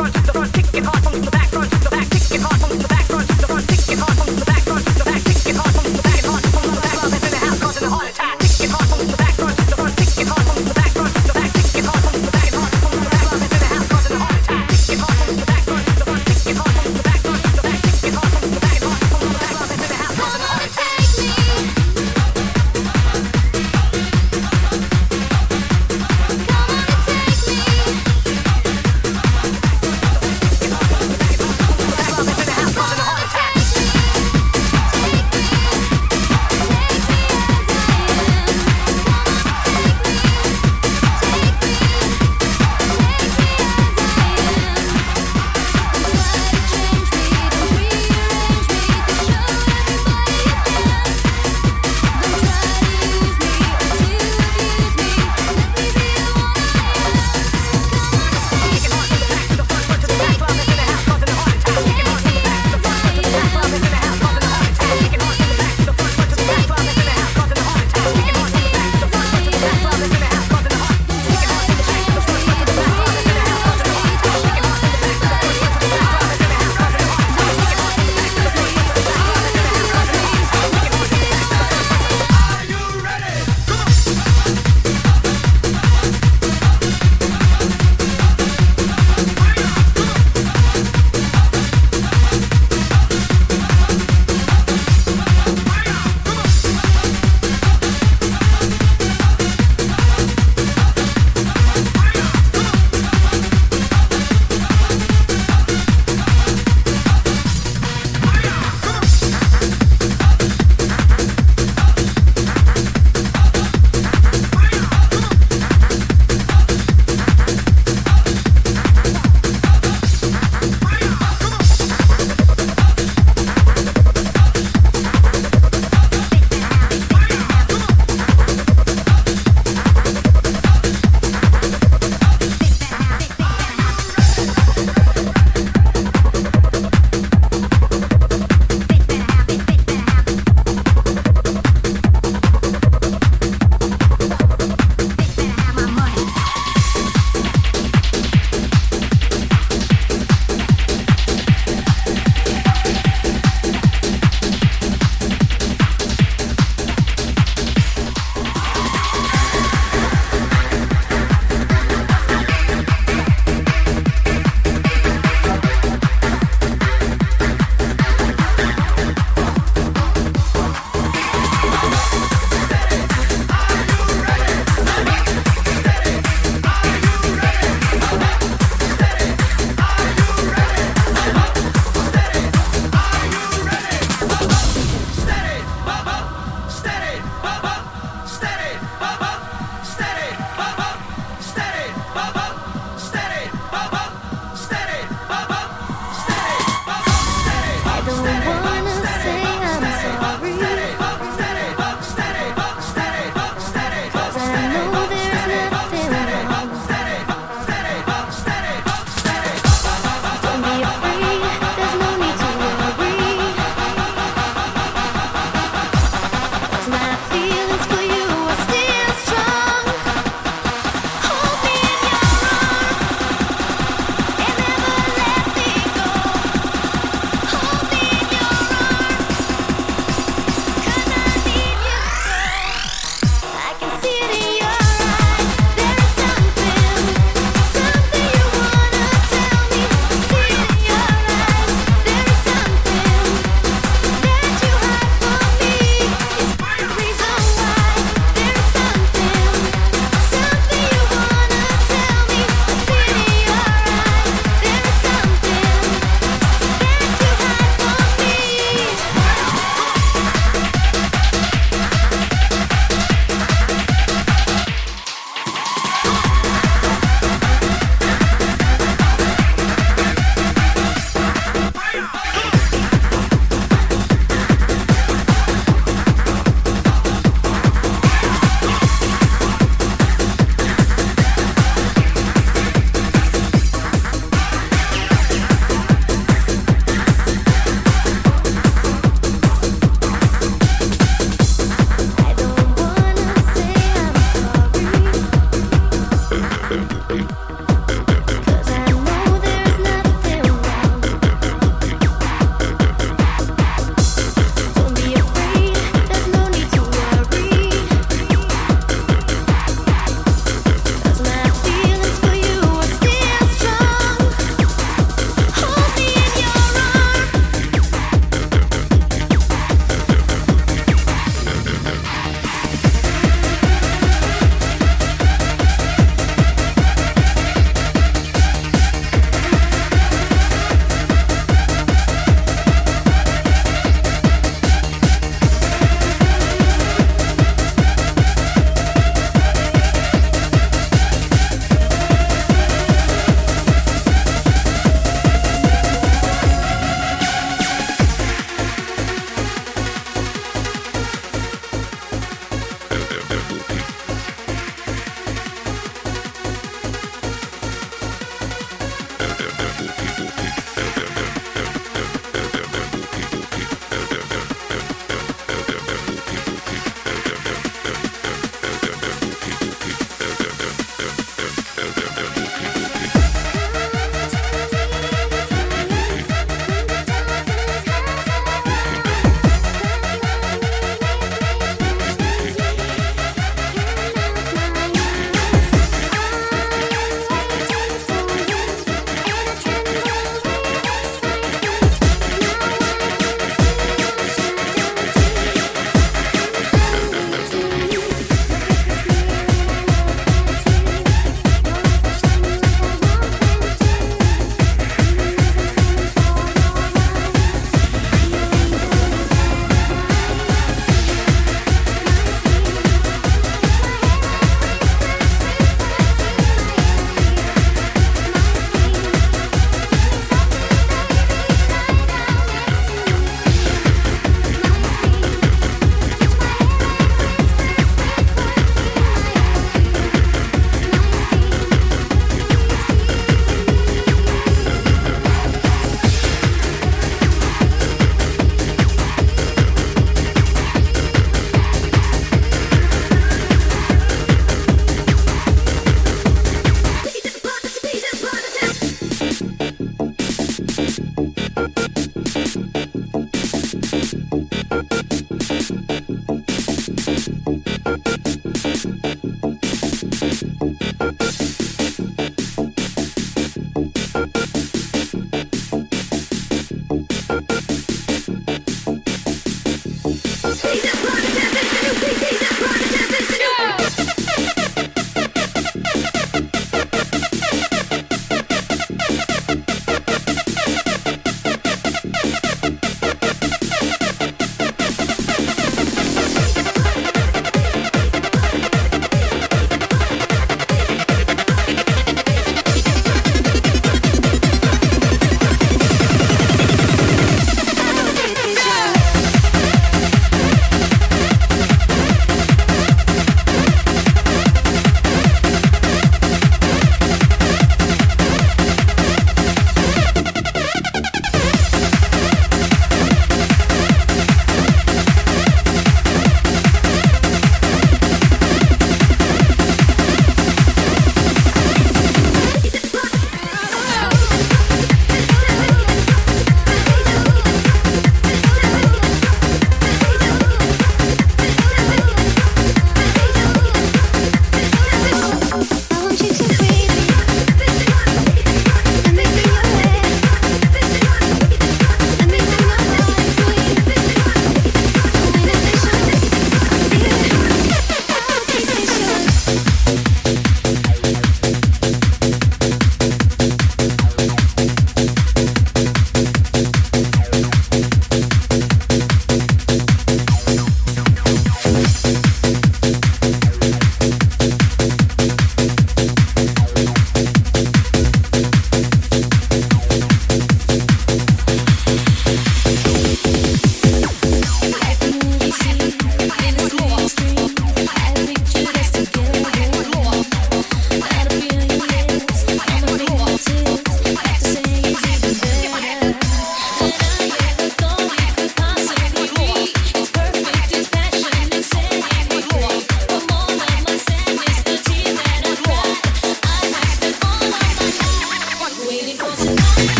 front, the